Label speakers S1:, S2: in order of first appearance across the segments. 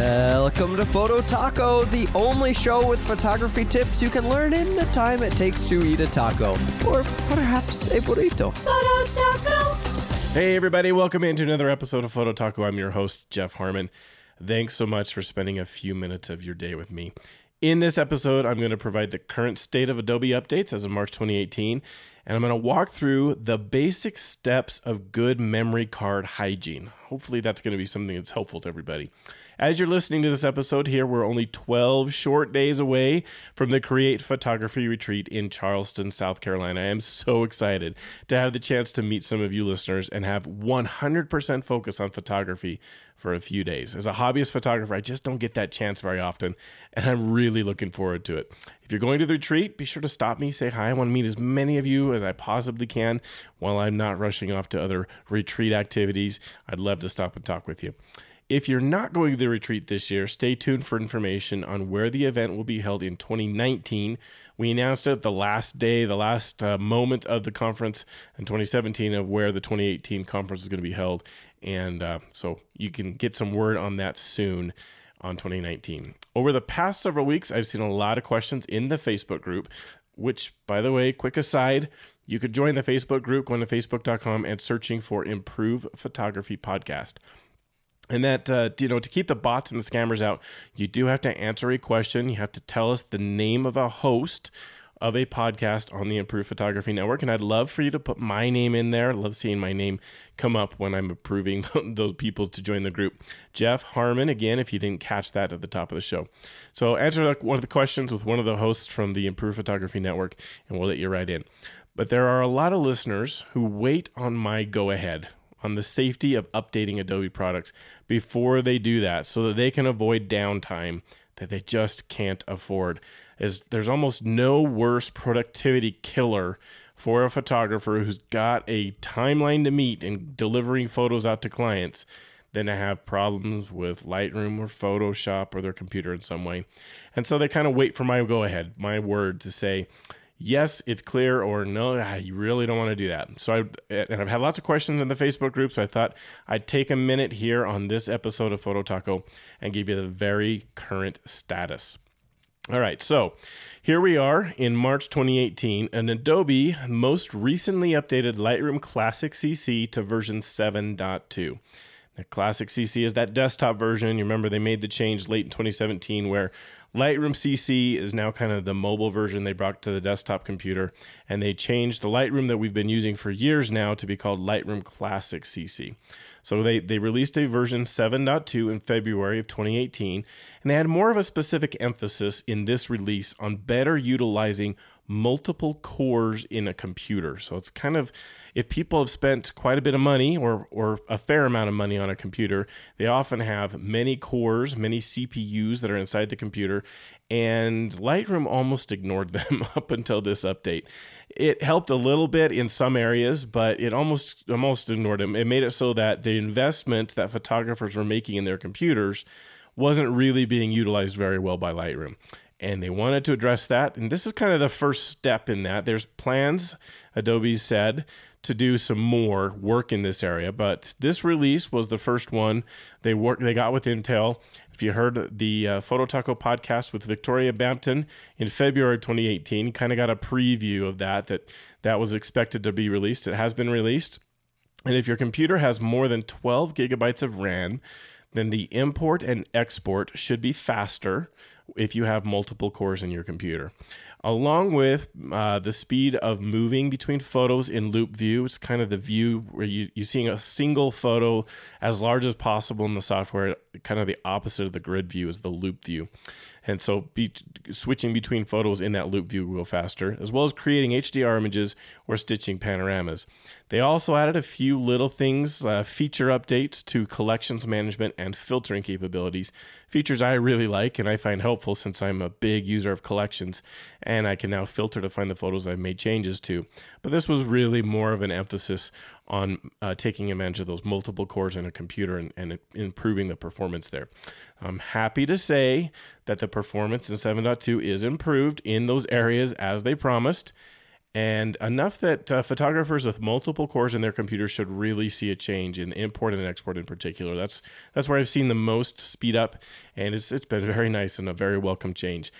S1: Welcome to Photo Taco, the only show with photography tips you can learn in the time it takes to eat a taco, or perhaps a burrito.
S2: Photo Taco.
S3: Hey, everybody, welcome into another episode of Photo Taco. I'm your host, Jeff Harmon. Thanks so much for spending a few minutes of your day with me. In this episode, I'm going to provide the current state of Adobe updates as of March 2018, and I'm going to walk through the basic steps of good memory card hygiene. Hopefully, that's going to be something that's helpful to everybody. As you're listening to this episode here, we're only 12 short days away from the Create Photography Retreat in Charleston, South Carolina. I am so excited to have the chance to meet some of you listeners and have 100% focus on photography for a few days. As a hobbyist photographer, I just don't get that chance very often, and I'm really looking forward to it. If you're going to the retreat, be sure to stop me, say hi. I want to meet as many of you as I possibly can while I'm not rushing off to other retreat activities. I'd love to stop and talk with you. If you're not going to the retreat this year, stay tuned for information on where the event will be held in 2019. We announced it the last day, the last uh, moment of the conference in 2017 of where the 2018 conference is going to be held. And uh, so you can get some word on that soon on 2019. Over the past several weeks, I've seen a lot of questions in the Facebook group, which, by the way, quick aside, you could join the Facebook group going to facebook.com and searching for Improve Photography Podcast and that uh, you know to keep the bots and the scammers out you do have to answer a question. You have to tell us the name of a host of a podcast on the improved photography network. And i'd love for you to put my name in there. I love seeing my name come up when i'm approving those people to join the group. Jeff harmon again if you didn't catch that at the top of the show. So answer one of the questions with one of the hosts from the improved photography network and we'll let you right in. But there are a lot of listeners who wait on my go ahead on the safety of updating Adobe products before they do that so that they can avoid downtime that they just can't afford. Is there's almost no worse productivity killer for a photographer who's got a timeline to meet in delivering photos out to clients than to have problems with Lightroom or Photoshop or their computer in some way. And so they kind of wait for my go ahead, my word to say, yes, it's clear, or no, you really don't want to do that. So, I, and I've had lots of questions in the Facebook group, so I thought I'd take a minute here on this episode of Photo Taco and give you the very current status. All right, so here we are in March 2018, and Adobe most recently updated Lightroom Classic CC to version 7.2. The Classic CC is that desktop version. You remember they made the change late in 2017 where Lightroom CC is now kind of the mobile version they brought to the desktop computer, and they changed the Lightroom that we've been using for years now to be called Lightroom Classic CC. So they, they released a version 7.2 in February of 2018, and they had more of a specific emphasis in this release on better utilizing multiple cores in a computer. So it's kind of if people have spent quite a bit of money or or a fair amount of money on a computer, they often have many cores, many CPUs that are inside the computer, and Lightroom almost ignored them up until this update. It helped a little bit in some areas, but it almost almost ignored them. It made it so that the investment that photographers were making in their computers wasn't really being utilized very well by Lightroom and they wanted to address that. And this is kind of the first step in that. There's plans, Adobe said, to do some more work in this area, but this release was the first one they worked they got with Intel. If you heard the uh, Photo Taco podcast with Victoria Bampton in February 2018, kind of got a preview of that that that was expected to be released. It has been released. And if your computer has more than 12 gigabytes of RAM, then the import and export should be faster if you have multiple cores in your computer. Along with uh, the speed of moving between photos in loupe view, it's kind of the view where you, you're seeing a single photo as large as possible in the software. Kind of the opposite of the grid view is the loupe view. And so be, switching between photos in that loupe view will go faster, as well as creating HDR images or stitching panoramas. They also added a few little things, uh, feature updates to collections management and filtering capabilities. Features I really like and I find helpful since I'm a big user of collections and I can now filter to find the photos I've made changes to. But this was really more of an emphasis on uh, taking advantage of those multiple cores in a computer and, and improving the performance there. I'm happy to say that the performance in 7.2 is improved in those areas as they promised. and enough that uh, photographers with multiple cores in their computers should really see a change in import and export in particular. That's that's where I've seen the most speed up, and it's it's been very nice and a very welcome change.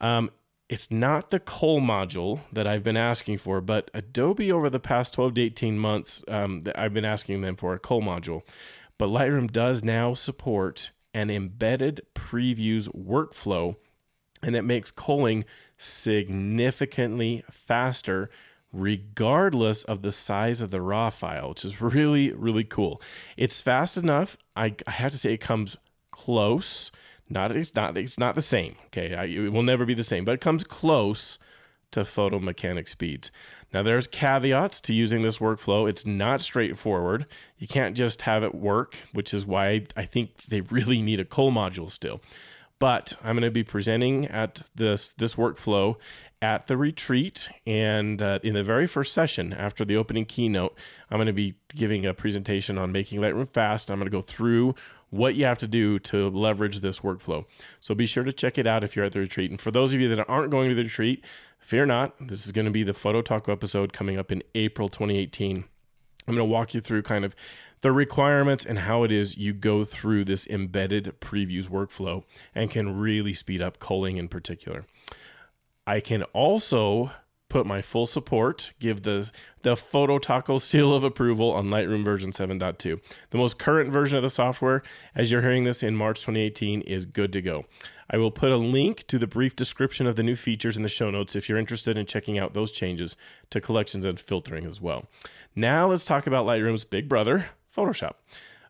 S3: Um, it's not the Cull module that I've been asking for, but Adobe over the past 12 to 18 months, um, I've been asking them for a Cull module. But Lightroom does now support an embedded previews workflow, and it makes culling significantly faster regardless of the size of the raw file, which is really, really cool. It's fast enough. I, I have to say it comes close. Not it's not it's not the same. Okay, I, it will never be the same, but it comes close to photo mechanic speeds. Now there's caveats to using this workflow. It's not straightforward. You can't just have it work, which is why I think they really need a Cull module still. But I'm going to be presenting at this this workflow at the retreat and uh, in the very first session after the opening keynote i'm going to be giving a presentation on making lightroom fast i'm going to go through what you have to do to leverage this workflow. So be sure to check it out if you're at the retreat. And for those of you that aren't going to the retreat fear not. This is going to be the photo taco episode coming up in april 2018 i'm going to walk you through kind of the requirements and how it is you go through this embedded previews workflow and can really speed up culling in particular. I can also put my full support, give the the Photo Taco seal of approval on Lightroom version 7.2. The most current version of the software, as you're hearing this in March 2018, is good to go. I will put a link to the brief description of the new features in the show notes if you're interested in checking out those changes to collections and filtering as well. Now let's talk about Lightroom's big brother, Photoshop.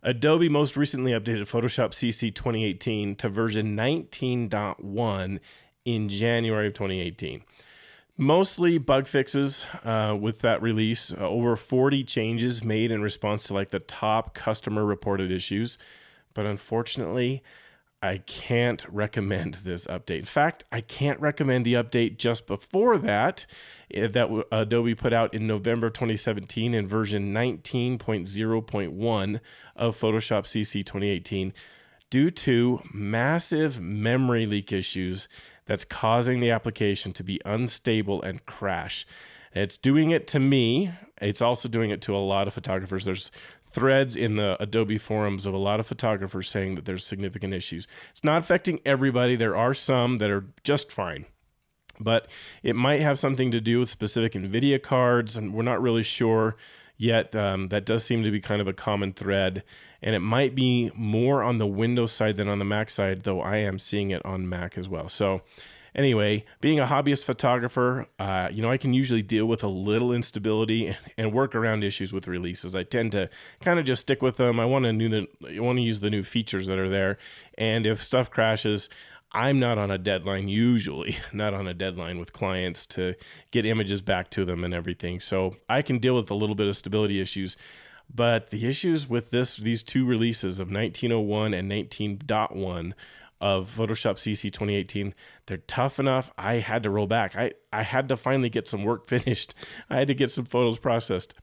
S3: Adobe most recently updated Photoshop CC 2018 to version 19.1 in January of 2018. Mostly bug fixes uh, with that release. Uh, over 40 changes made in response to like the top customer reported issues. But unfortunately, I can't recommend this update. In fact, I can't recommend the update just before that eh, that Adobe put out in November 2017 in version 19.0.1 of Photoshop CC 2018 due to massive memory leak issues that's causing the application to be unstable and crash. It's doing it to me. It's also doing it to a lot of photographers. There's threads in the Adobe forums of a lot of photographers saying that there's significant issues. It's not affecting everybody. There are some that are just fine. But it might have something to do with specific NVIDIA cards, and we're not really sure yet. Um, that does seem to be kind of a common thread. And it might be more on the Windows side than on the Mac side, though I am seeing it on Mac as well. So anyway, being a hobbyist photographer, uh, you know, I can usually deal with a little instability and work around issues with releases. I tend to kind of just stick with them. I want to new the, I want to use the new features that are there, and if stuff crashes. I'm not on a deadline usually, not on a deadline with clients to get images back to them and everything. So I can deal with a little bit of stability issues. But the issues with this these two releases of 1901 and 19.1 of Photoshop CC 2018. They're tough enough. I had to roll back. I, I had to finally get some work finished. I had to get some photos processed,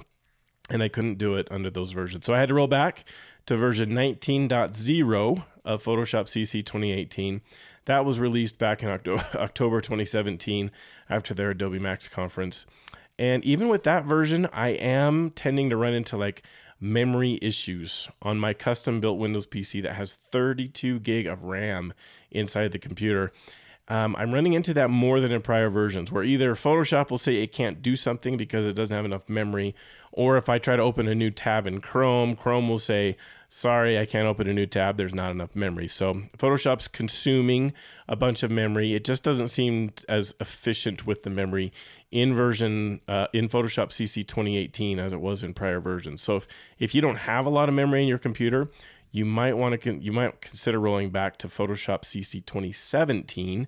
S3: and I couldn't do it under those versions. So I had to roll back to version 19.0 of Photoshop CC 2018. That was released back in October 2017 after their Adobe Max conference. And even with that version, I am tending to run into like memory issues on my custom built Windows PC that has 32 gig of RAM inside the computer. Um, I'm running into that more than in prior versions, where either Photoshop will say it can't do something because it doesn't have enough memory, or if I try to open a new tab in Chrome, Chrome will say, sorry, I can't open a new tab, there's not enough memory. So Photoshop's consuming a bunch of memory. It just doesn't seem as efficient with the memory in version uh, in Photoshop CC 2018 as it was in prior versions. So if, if you don't have a lot of memory in your computer, you might want to con- you might consider rolling back to Photoshop CC 2017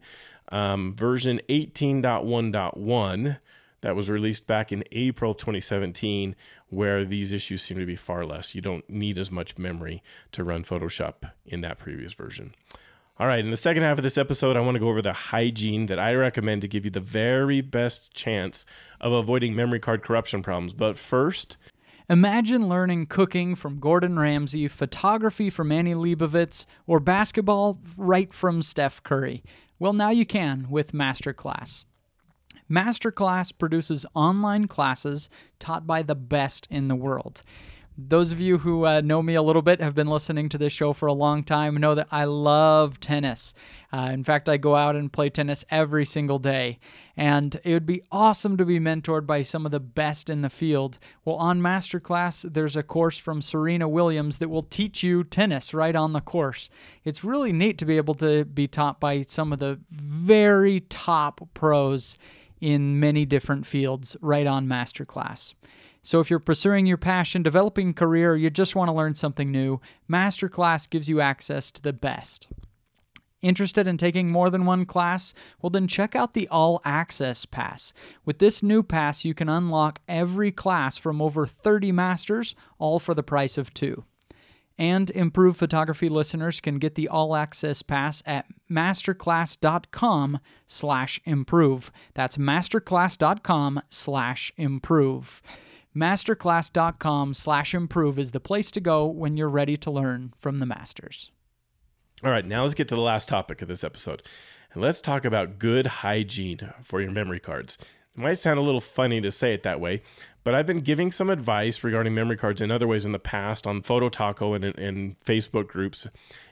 S3: um, version 18.1.1 that was released back in April 2017 where these issues seem to be far less. You don't need as much memory to run Photoshop in that previous version. All right, in the second half of this episode, I want to go over the hygiene that I recommend to give you the very best chance of avoiding memory card corruption problems. But first,
S4: Imagine learning cooking from Gordon Ramsay, photography from Annie Leibovitz, or basketball right from Steph Curry. Well, now you can with Masterclass. Masterclass produces online classes taught by the best in the world. Those of you who uh, know me a little bit, have been listening to this show for a long time, know that I love tennis. Uh, in fact, I go out and play tennis every single day. And it would be awesome to be mentored by some of the best in the field. Well, on Masterclass, there's a course from Serena Williams that will teach you tennis right on the course. It's really neat to be able to be taught by some of the very top pros in many different fields right on Masterclass. So if you're pursuing your passion, developing career, or you just want to learn something new, Masterclass gives you access to the best. Interested in taking more than one class? Well, then check out the All Access Pass. With this new pass, you can unlock every class from over 30 masters, all for the price of two. And improved photography listeners can get the all access pass at masterclass.com slash improve. That's masterclass.com slash improve. Masterclass.com slash improve is the place to go when you're ready to learn from the masters.
S3: All right, now let's get to the last topic of this episode. And let's talk about good hygiene for your memory cards. It might sound a little funny to say it that way, but I've been giving some advice regarding memory cards in other ways in the past on Photo Taco and in Facebook groups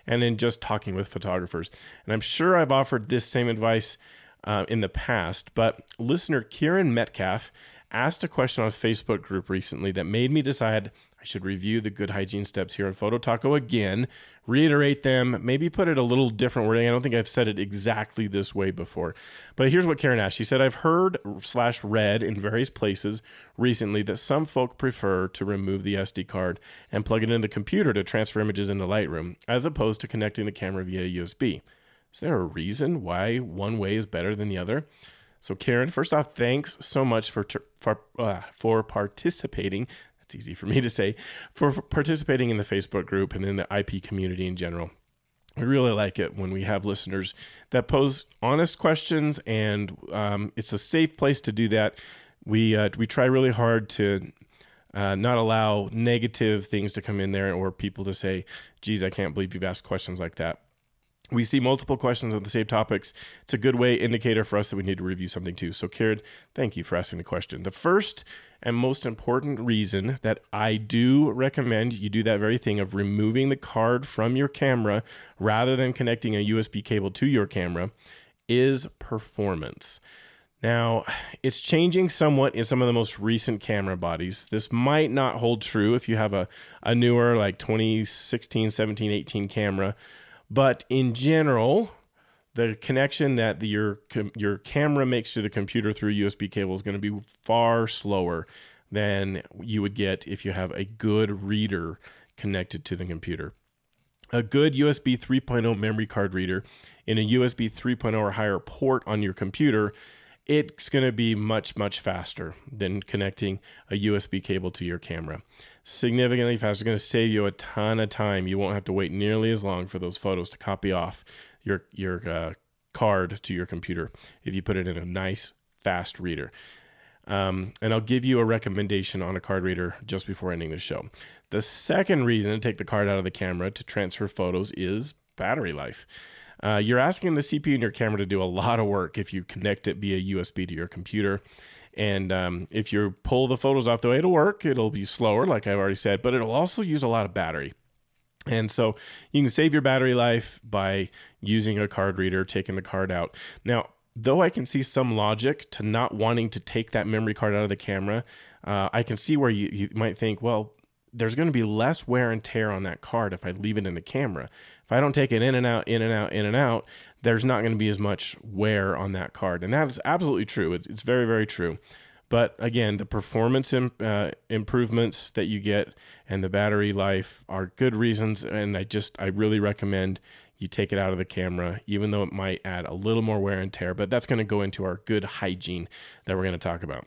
S3: and in just talking with photographers. And I'm sure I've offered this same advice uh, in the past, but listener Kieran Metcalf asked a question on a Facebook group recently that made me decide I should review the good hygiene steps here on Photo Taco again, reiterate them, maybe put it a little different wording. I don't think I've said it exactly this way before. But here's what Karen asked. She said, I've heard slash read in various places recently that some folk prefer to remove the SD card and plug it into the computer to transfer images into Lightroom, as opposed to connecting the camera via USB. Is there a reason why one way is better than the other? So, Karen, first off, thanks so much for for uh, for participating. That's easy for me to say. For participating in the Facebook group and in the IP community in general. We really like it when we have listeners that pose honest questions, and um, it's a safe place to do that. We uh, we try really hard to uh, not allow negative things to come in there or people to say, "Geez, I can't believe you've asked questions like that." We see multiple questions on the same topics. It's a good way indicator for us that we need to review something too. So, Karen, thank you for asking the question. The first and most important reason that I do recommend you do that very thing of removing the card from your camera rather than connecting a USB cable to your camera is performance. Now, it's changing somewhat in some of the most recent camera bodies. This might not hold true if you have a, a newer, like 2016, 17, 18 camera but in general, the connection that the, your your camera makes to the computer through USB cable is going to be far slower than you would get if you have a good reader connected to the computer. A good USB 3.0 memory card reader in a USB 3.0 or higher port on your computer, it's going to be much much faster than connecting a USB cable to your camera significantly faster. It's going to save you a ton of time. You won't have to wait nearly as long for those photos to copy off your your uh, card to your computer if you put it in a nice fast reader. Um, and I'll give you a recommendation on a card reader just before ending the show. The second reason to take the card out of the camera to transfer photos is battery life. Uh, you're asking the CPU in your camera to do a lot of work if you connect it via USB to your computer. And um, if you pull the photos off the way, it'll work. It'll be slower, like I've already said, but it'll also use a lot of battery. And so you can save your battery life by using a card reader, taking the card out. Now, though I can see some logic to not wanting to take that memory card out of the camera, uh, I can see where you, you might think, well, there's going to be less wear and tear on that card if I leave it in the camera. If I don't take it in and out, in and out, in and out, there's not going to be as much wear on that card. And that is absolutely true. It's, it's very, very true. But again, the performance uh, improvements that you get and the battery life are good reasons. And I just, I really recommend you take it out of the camera, even though it might add a little more wear and tear. But that's going to go into our good hygiene that we're going to talk about.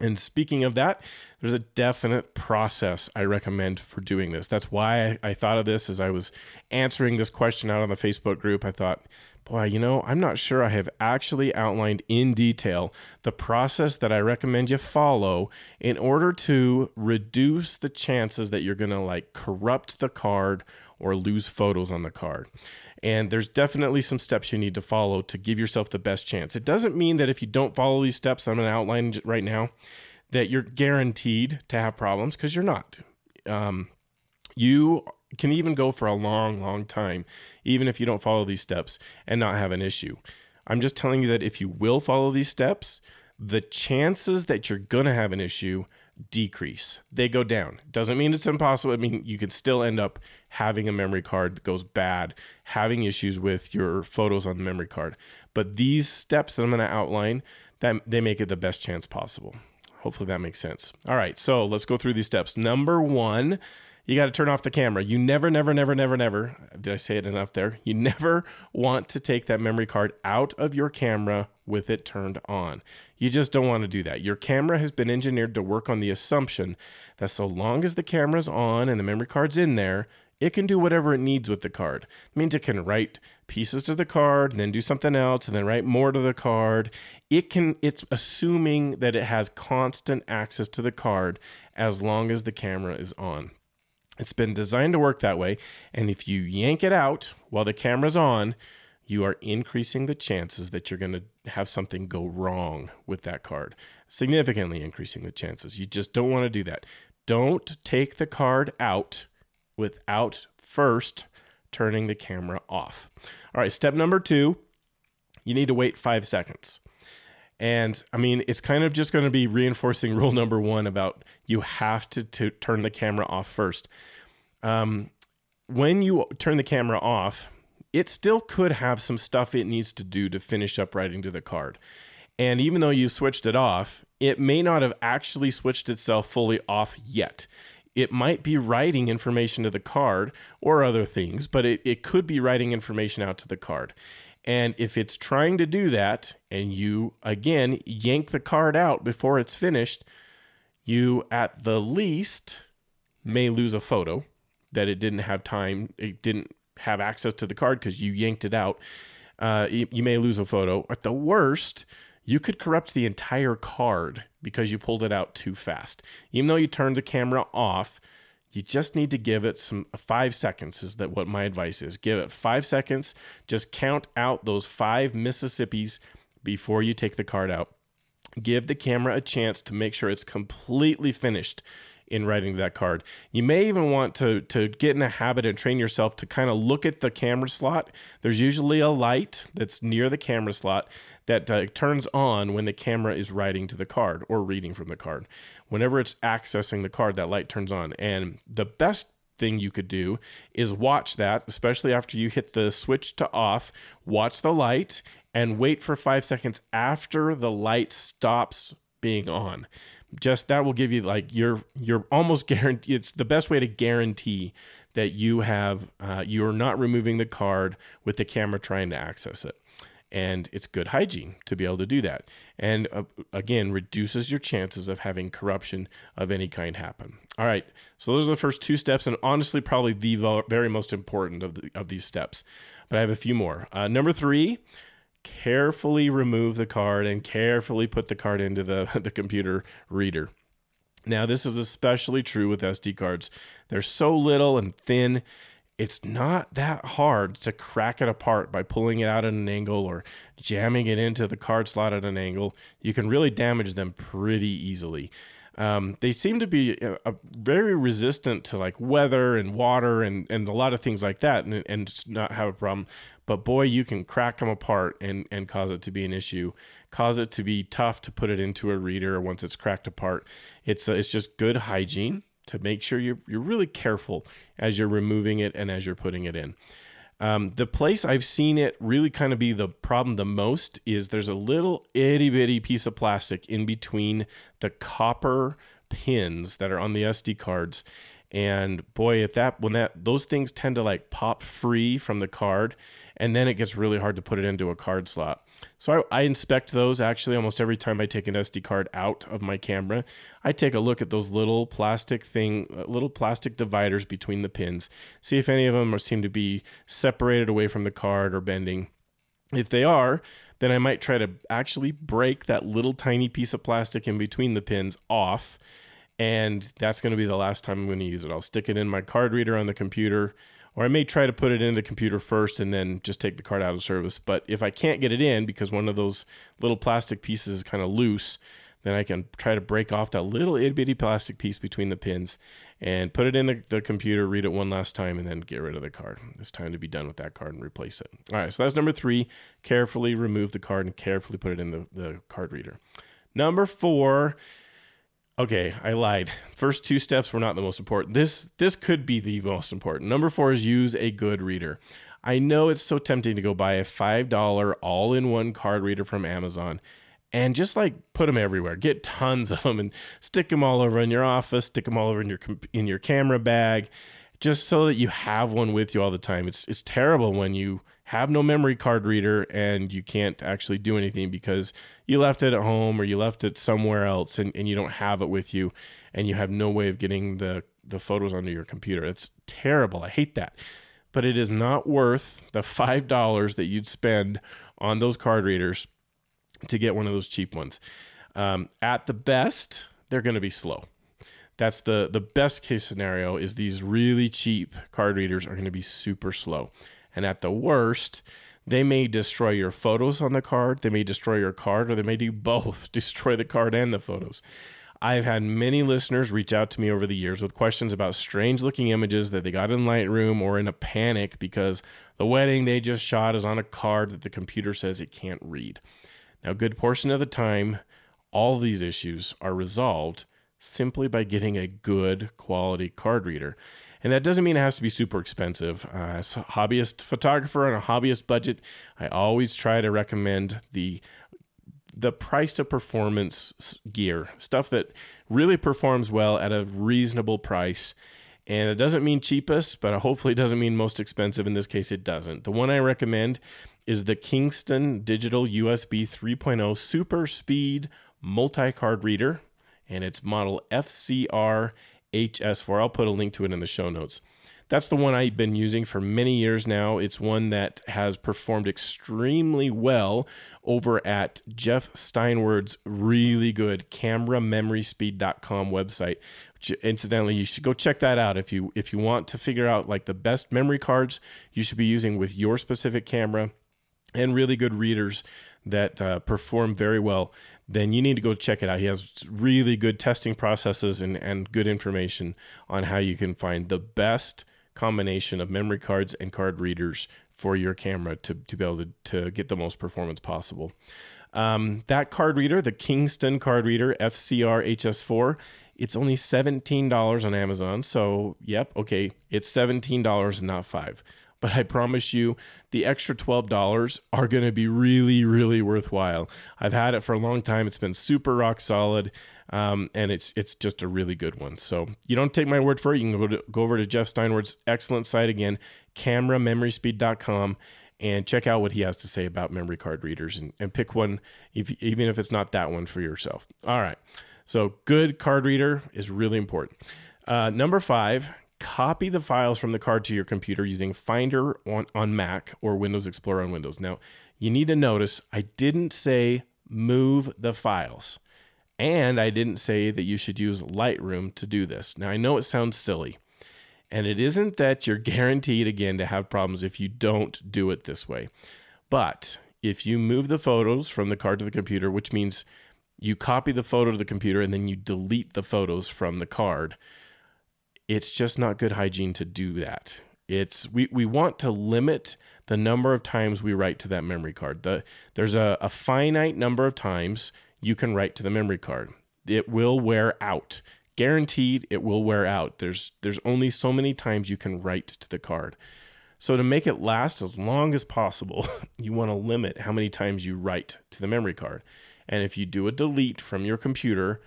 S3: And speaking of that, there's a definite process I recommend for doing this. That's why I, thought of this as I was answering this question out on the Facebook group. I thought, boy, you know, I'm not sure I have actually outlined in detail the process that I recommend you follow in order to reduce the chances that you're going to like corrupt the card or lose photos on the card. And there's definitely some steps you need to follow to give yourself the best chance. It doesn't mean that if you don't follow these steps I'm going to outline right now, that you're guaranteed to have problems because you're not. Um, you can even go for a long, long time, even if you don't follow these steps and not have an issue. I'm just telling you that if you will follow these steps, the chances that you're going to have an issue decrease. They go down. Doesn't mean it's impossible. I mean, you could still end up having a memory card that goes bad, having issues with your photos on the memory card. But these steps that I'm going to outline, that they make it the best chance possible. Hopefully that makes sense. All right, so let's go through these steps. Number 1, you got to turn off the camera. You never, never, never, never, never, did I say it enough there? You never want to take that memory card out of your camera with it turned on. You just don't want to do that. Your camera has been engineered to work on the assumption that so long as the camera's on and the memory card's in there, it can do whatever it needs with the card. It means it can write pieces to the card and then do something else and then write more to the card. It can it's assuming that it has constant access to the card as long as the camera is on. It's been designed to work that way. And if you yank it out while the camera's on, you are increasing the chances that you're going to have something go wrong with that card. Significantly increasing the chances. You just don't want to do that. Don't take the card out without first turning the camera off. All right, step number two you need to wait five seconds. And I mean, it's kind of just going to be reinforcing rule number one about you have to, to turn the camera off first. Um, when you turn the camera off, it still could have some stuff it needs to do to finish up writing to the card. And even though you switched it off, it may not have actually switched itself fully off yet. It might be writing information to the card or other things, but it, it could be writing information out to the card. And if it's trying to do that and you, again, yank the card out before it's finished, you at the least may lose a photo that it didn't have time, it didn't have access to the card because you yanked it out. Uh, you, you may lose a photo. At the worst, you could corrupt the entire card because you pulled it out too fast. Even though you turned the camera off, you just need to give it some five seconds, is that what my advice is. Give it five seconds. Just count out those five Mississippis before you take the card out. Give the camera a chance to make sure it's completely finished in writing that card. You may even want to to get in the habit and train yourself to kind of look at the camera slot. There's usually a light that's near the camera slot that uh, turns on when the camera is writing to the card or reading from the card. Whenever it's accessing the card, that light turns on. And the best thing you could do is watch that, especially after you hit the switch to off, watch the light and wait for five seconds after the light stops being on. Just that will give you like you're you're almost guaranteed. It's the best way to guarantee that you have uh, you're not removing the card with the camera trying to access it. And it's good hygiene to be able to do that. And uh, again reduces your chances of having corruption of any kind happen. All right. So those are the first two steps and honestly probably the very most important of, the, of these steps. But i have a few more. Uh, number three carefully remove the card and carefully put the card into the, the computer reader now this is especially true with sd cards they're so little and thin it's not that hard to crack it apart by pulling it out at an angle or jamming it into the card slot at an angle. You can really damage them pretty easily. Um, they seem to be a, a very resistant to like weather and water and, and a lot of things like that and, and not have a problem. But boy, you can crack them apart and, and cause it to be an issue, cause it to be tough to put it into a reader once it's cracked apart. It's, uh, it's just good hygiene to make sure you're, you're really careful as you're removing it and as you're putting it in. Um, the place I've seen it really kind of be the problem the most is there's a little itty bitty piece of plastic in between the copper pins that are on the SD cards. And boy, at that when that those things tend to like pop free from the card, and then it gets really hard to put it into a card slot. So I, I, inspect those actually almost every time I take an SD card out of my camera. I take a look at those little plastic thing, uh, little plastic dividers between the pins, see if any of them are, seem to be separated away from the card or bending. If they are, then I might try to actually break that little tiny piece of plastic in between the pins off and that's going to be the last time I'm going to use it. I'll stick it in my card reader on the computer, or I may try to put it in the computer first and then just take the card out of service. But if I can't get it in because one of those little plastic pieces is kind of loose, then I can try to break off that little itty bitty plastic piece between the pins and put it in the, the computer, read it one last time, and then get rid of the card. It's time to be done with that card and replace it. All right, so that's number three. Carefully remove the card and carefully put it in the, the card reader. Number four, okay, I lied. First two steps were not the most important. This this could be the most important. Number four is use a good reader. I know it's so tempting to go buy a five dollar all in one card reader from Amazon and just like put them everywhere. Get tons of them and stick them all over in your office. Stick them all over in your in your camera bag, just so that you have one with you all the time. It's it's terrible when you have no memory card reader and you can't actually do anything because you left it at home or you left it somewhere else and, and you don't have it with you and you have no way of getting the the photos onto your computer. It's terrible. I hate that. But it is not worth the five dollars that you'd spend on those card readers to get one of those cheap ones. Um, at the best, they're going to be slow. That's the the best case scenario is these really cheap card readers are going to be super slow. And at the worst, they may destroy your photos on the card, they may destroy your card or they may do both, destroy the card and the photos. I've had many listeners reach out to me over the years with questions about strange looking images that they got in Lightroom or in a panic because the wedding they just shot is on a card that the computer says it can't read. Now, a good portion of the time, all these issues are resolved simply by getting a good quality card reader. And that doesn't mean it has to be super expensive. Uh, as a hobbyist photographer on a hobbyist budget, I always try to recommend the the price to performance gear, stuff that really performs well at a reasonable price. And it doesn't mean cheapest, but hopefully it doesn't mean most expensive. In this case, it doesn't. The one I recommend is the Kingston Digital USB 3.0 Super Speed Multi Card Reader, and it's model FCR HS4. I'll put a link to it in the show notes. That's the one I've been using for many years now. It's one that has performed extremely well over at Jeff Steinward's really good cameramemoryspeed.com website. Which, incidentally, you should go check that out if you if you want to figure out like the best memory cards you should be using with your specific camera and really good readers that uh, perform very well, then you need to go check it out. He has really good testing processes and, and good information on how you can find the best combination of memory cards and card readers for your camera to, to be able to, to get the most performance possible. Um, that card reader, the Kingston card reader FCR HS4, it's only $17 on Amazon. So, yep, okay, it's $17 and not 5 but I promise you the extra $12 are going to be really, really worthwhile. I've had it for a long time. It's been super rock solid. Um, and it's it's just a really good one. So you don't take my word for it. You can go, to, go over to Jeff Steinward's excellent site again, cameramemoryspeed.com, and check out what he has to say about memory card readers and, and pick one, if, even if it's not that one for yourself. All right. So good card reader is really important. Uh, number five, copy the files from the card to your computer using Finder on, on Mac or Windows Explorer on Windows. Now, you need to notice I didn't say move the files. And I didn't say that you should use Lightroom to do this. Now, I know it sounds silly, and it isn't that you're guaranteed again to have problems if you don't do it this way. But if you move the photos from the card to the computer, which means you copy the photo to the computer and then you delete the photos from the card, it's just not good hygiene to do that. It's we, we want to limit the number of times we write to that memory card. The, there's a, a finite number of times you can write to the memory card. It will wear out. Guaranteed it will wear out. There's there's only so many times you can write to the card. So to make it last as long as possible, you want to limit how many times you write to the memory card. And if you do a delete from your computer,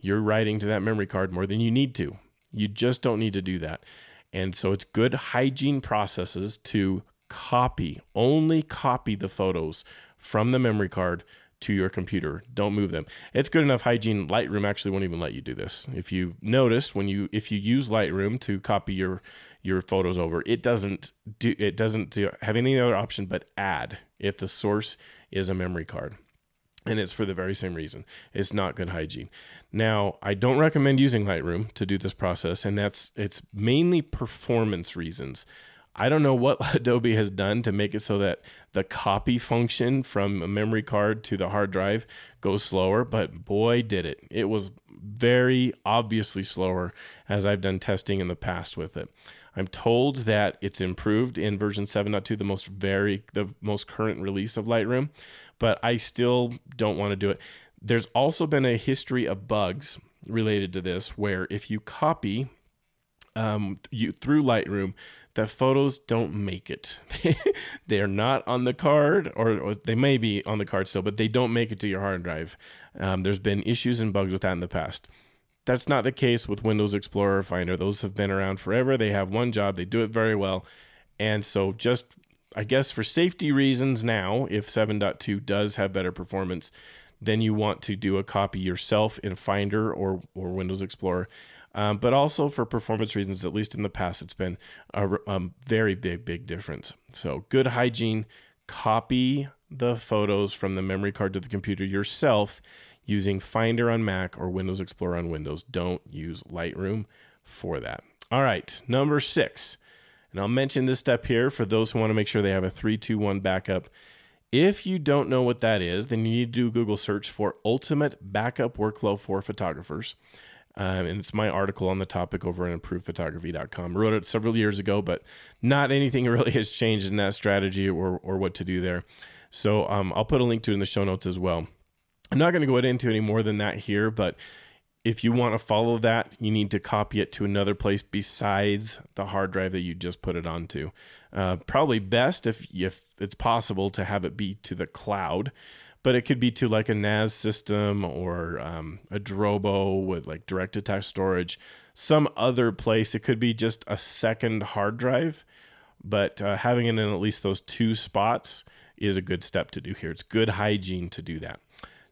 S3: you're writing to that memory card more than you need to. You just don't need to do that. And so it's good hygiene processes to copy, only copy the photos from the memory card to your computer. Don't move them. It's good enough hygiene. Lightroom actually won't even let you do this. If you've noticed when you if you use Lightroom to copy your your photos over, it doesn't do it doesn't do, have any other option but add if the source is a memory card. And it's for the very same reason. It's not good hygiene. Now, I don't recommend using Lightroom to do this process, and that's it's mainly performance reasons. I don't know what Adobe has done to make it so that the copy function from a memory card to the hard drive goes slower, but boy, did it. It was very obviously slower as I've done testing in the past with it. I'm told that it's improved in version 7.2, the most very the most current release of Lightroom, but I still don't want to do it. There's also been a history of bugs related to this where if you copy um, you through Lightroom, the photos don't make it. They're not on the card, or, or, they may be on the card still, but they don't make it to your hard drive. Um, there's been issues and bugs with that in the past. That's not the case with Windows Explorer Finder. Those have been around forever. They have one job, they do it very well. And so, just I guess for safety reasons now, if 7.2 does have better performance, then you want to do a copy yourself in Finder or, or Windows Explorer um, but also for performance reasons, at least in the past, it's been a um, very big, big difference. So, good hygiene, copy the photos from the memory card to the computer yourself using Finder on Mac or Windows Explorer on Windows. Don't use Lightroom for that. All right, number six. And I'll mention this step here for those who want to make sure they have a 321 backup. If you don't know what that is, then you need to do a Google search for Ultimate Backup Workflow for Photographers. Um, and it's my article on the topic over at improvedphotography.com. I wrote it several years ago, but not anything really has changed in that strategy or, or what to do there. So um, I'll put a link to it in the show notes as well. I'm not going to go into any more than that here, but if you want to follow that, you need to copy it to another place besides the hard drive that you just put it onto. Uh, probably best if if it's possible to have it be to the cloud but it could be to like a NAS system or um, a Drobo with like direct attach storage, some other place. It could be just a second hard drive, but uh, having it in at least those two spots is a good step to do here. It's good hygiene to do that.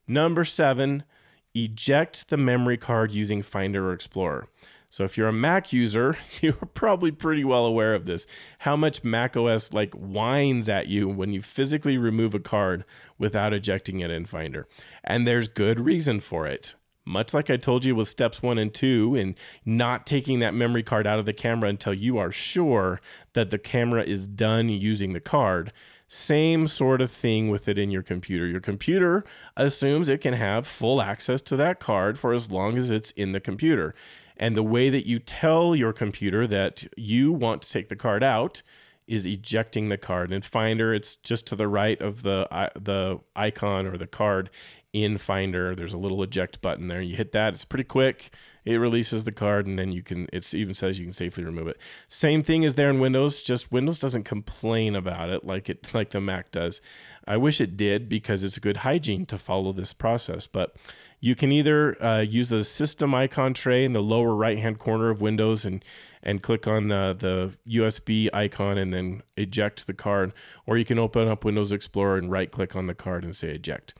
S3: Number seven, eject the memory card using Finder or Explorer. So if you're a Mac user, you're probably pretty well aware of this. How much Mac OS like whines at you when you physically remove a card without ejecting it in Finder. And there's good reason for it. Much like I told you with steps one and two, and not taking that memory card out of the camera until you are sure that the camera is done using the card. Same sort of thing with it in your computer. Your computer assumes it can have full access to that card for as long as it's in the computer. And the way that you tell your computer that you want to take the card out is ejecting the card. In Finder, it's just to the right of the the icon or the card in Finder. There's a little eject button there. You hit that. It's pretty quick. It releases the card, and then you can. It even says you can safely remove it. Same thing is there in Windows. Just Windows doesn't complain about it like it like the Mac does. I wish it did because it's good hygiene to follow this process, but you can either uh, use the system icon tray in the lower right hand corner of Windows and and click on uh, the USB icon and then eject the card, or you can open up Windows Explorer and right click on the card and say eject.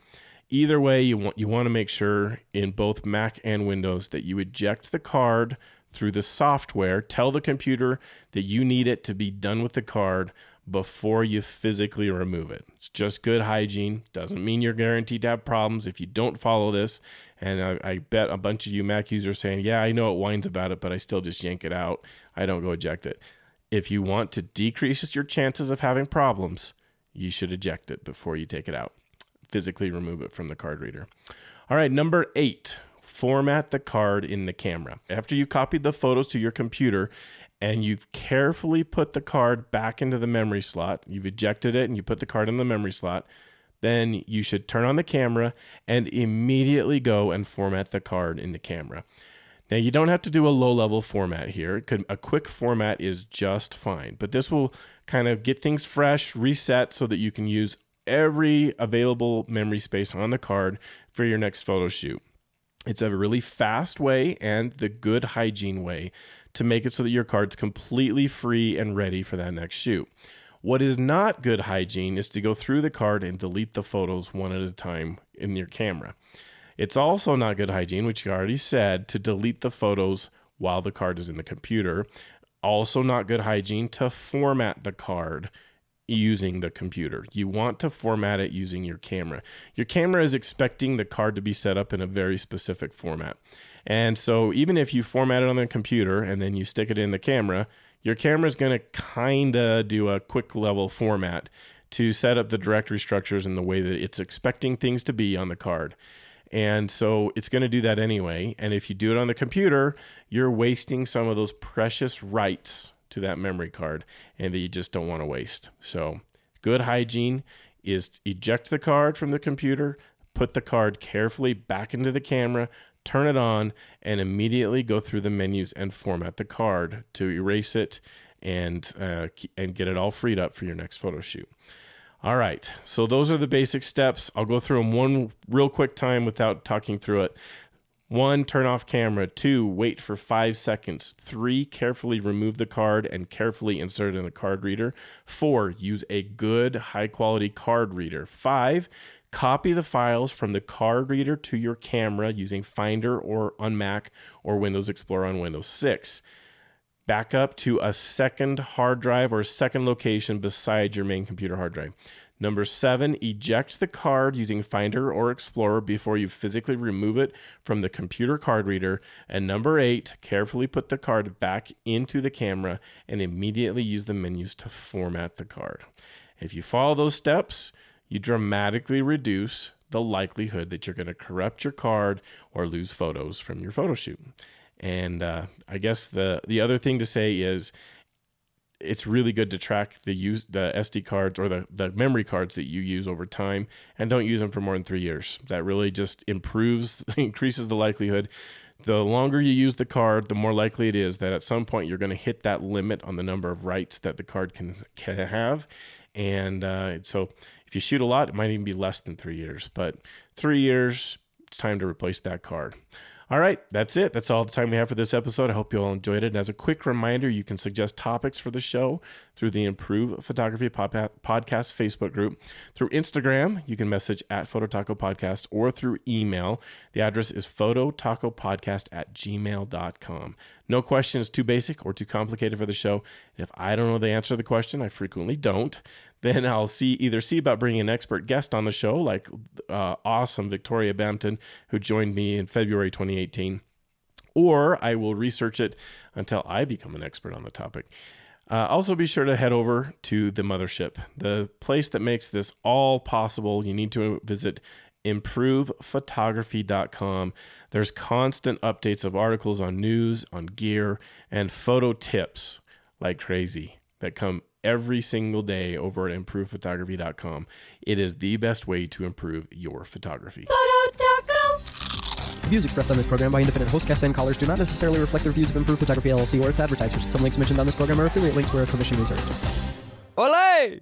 S3: Either way, you want you want to make sure in both Mac and Windows that you eject the card through the software. Tell the computer that you need it to be done with the card before you physically remove it. It's just good hygiene. Doesn't mean you're guaranteed to have problems if you don't follow this. And I, I, bet a bunch of you Mac users saying, "Yeah, I know it whines about it, but I still just yank it out. I don't go eject it." If you want to decrease your chances of having problems, you should eject it before you take it out. Physically remove it from the card reader. All right, number eight format the card in the camera. After you copied the photos to your computer and you've carefully put the card back into the memory slot, you've ejected it and you put the card in the memory slot, then you should turn on the camera and immediately go and format the card in the camera. Now, you don't have to do a low level format here. Could, a quick format is just fine, but this will kind of get things fresh, reset so that you can use every available memory space on the card for your next photo shoot. It's a really fast way and the good hygiene way to make it so that your card's completely free and ready for that next shoot. What is not good hygiene is to go through the card and delete the photos one at a time in your camera. It's also not good hygiene, which you already said, to delete the photos while the card is in the computer. Also, not good hygiene to format the card using the computer. You want to format it using your camera. Your camera is expecting the card to be set up in a very specific format. And so even if you format it on the computer and then you stick it in the camera, your camera is going to kind of do a quick level format to set up the directory structures in the way that it's expecting things to be on the card. And so it's going to do that anyway. And if you do it on the computer, you're wasting some of those precious writes to that memory card and that you just don't want to waste. So, good hygiene is eject the card from the computer, put the card carefully back into the camera, turn it on, and immediately go through the menus and format the card to erase it and uh, and get it all freed up for your next photo shoot. All right, so those are the basic steps. I'll go through them one real quick time without talking through it. One, turn off camera. Two, wait for five seconds. Three, carefully remove the card and carefully insert it in the card reader. Four, use a good, high quality card reader. Five, copy the files from the card reader to your camera using Finder or on Mac or Windows Explorer on Windows 6 back up to a second hard drive or second location beside your main computer hard drive. Number seven, eject the card using Finder or Explorer before you physically remove it from the computer card reader. And number eight, carefully put the card back into the camera and immediately use the menus to format the card. If you follow those steps, you dramatically reduce the likelihood that you're going to corrupt your card or lose photos from your photo shoot. And uh, I guess the the other thing to say is it's really good to track the use the SD cards or the, the memory cards that you use over time and don't use them for more than three years. That really just improves increases the likelihood. The longer you use the card, the more likely it is that at some point you're going to hit that limit on the number of writes that the card can, can have. And uh, so if you shoot a lot, it might even be less than three years. But three years, it's time to replace that card. All right, that's it. That's all the time we have for this episode. I hope you all enjoyed it. And as a quick reminder, you can suggest topics for the show through the Improve Photography Podcast Facebook group. Through Instagram, you can message at Phototaco Podcast or through email. The address is phototacopodcast at gmail.com. No question is too basic or too complicated for the show. And if I don't know the answer to the question, I frequently don't then I'll see either see about bringing an expert guest on the show, like uh, awesome Victoria Bampton, who joined me in February 2018, or I will research it until I become an expert on the topic. Uh, also, be sure to head over to the mothership, the place that makes this all possible. You need to visit improvephotography.com. There's constant updates of articles on news, on gear, and photo tips like crazy that come every single day over at improvephotography.com. It is the best way to improve your photography.
S2: Photo Taco.
S1: The views expressed on this program by independent host guests and callers do not necessarily reflect the views of Improved Photography LLC or its advertisers. Some links mentioned on this program are affiliate links where a commission reserved. Olay!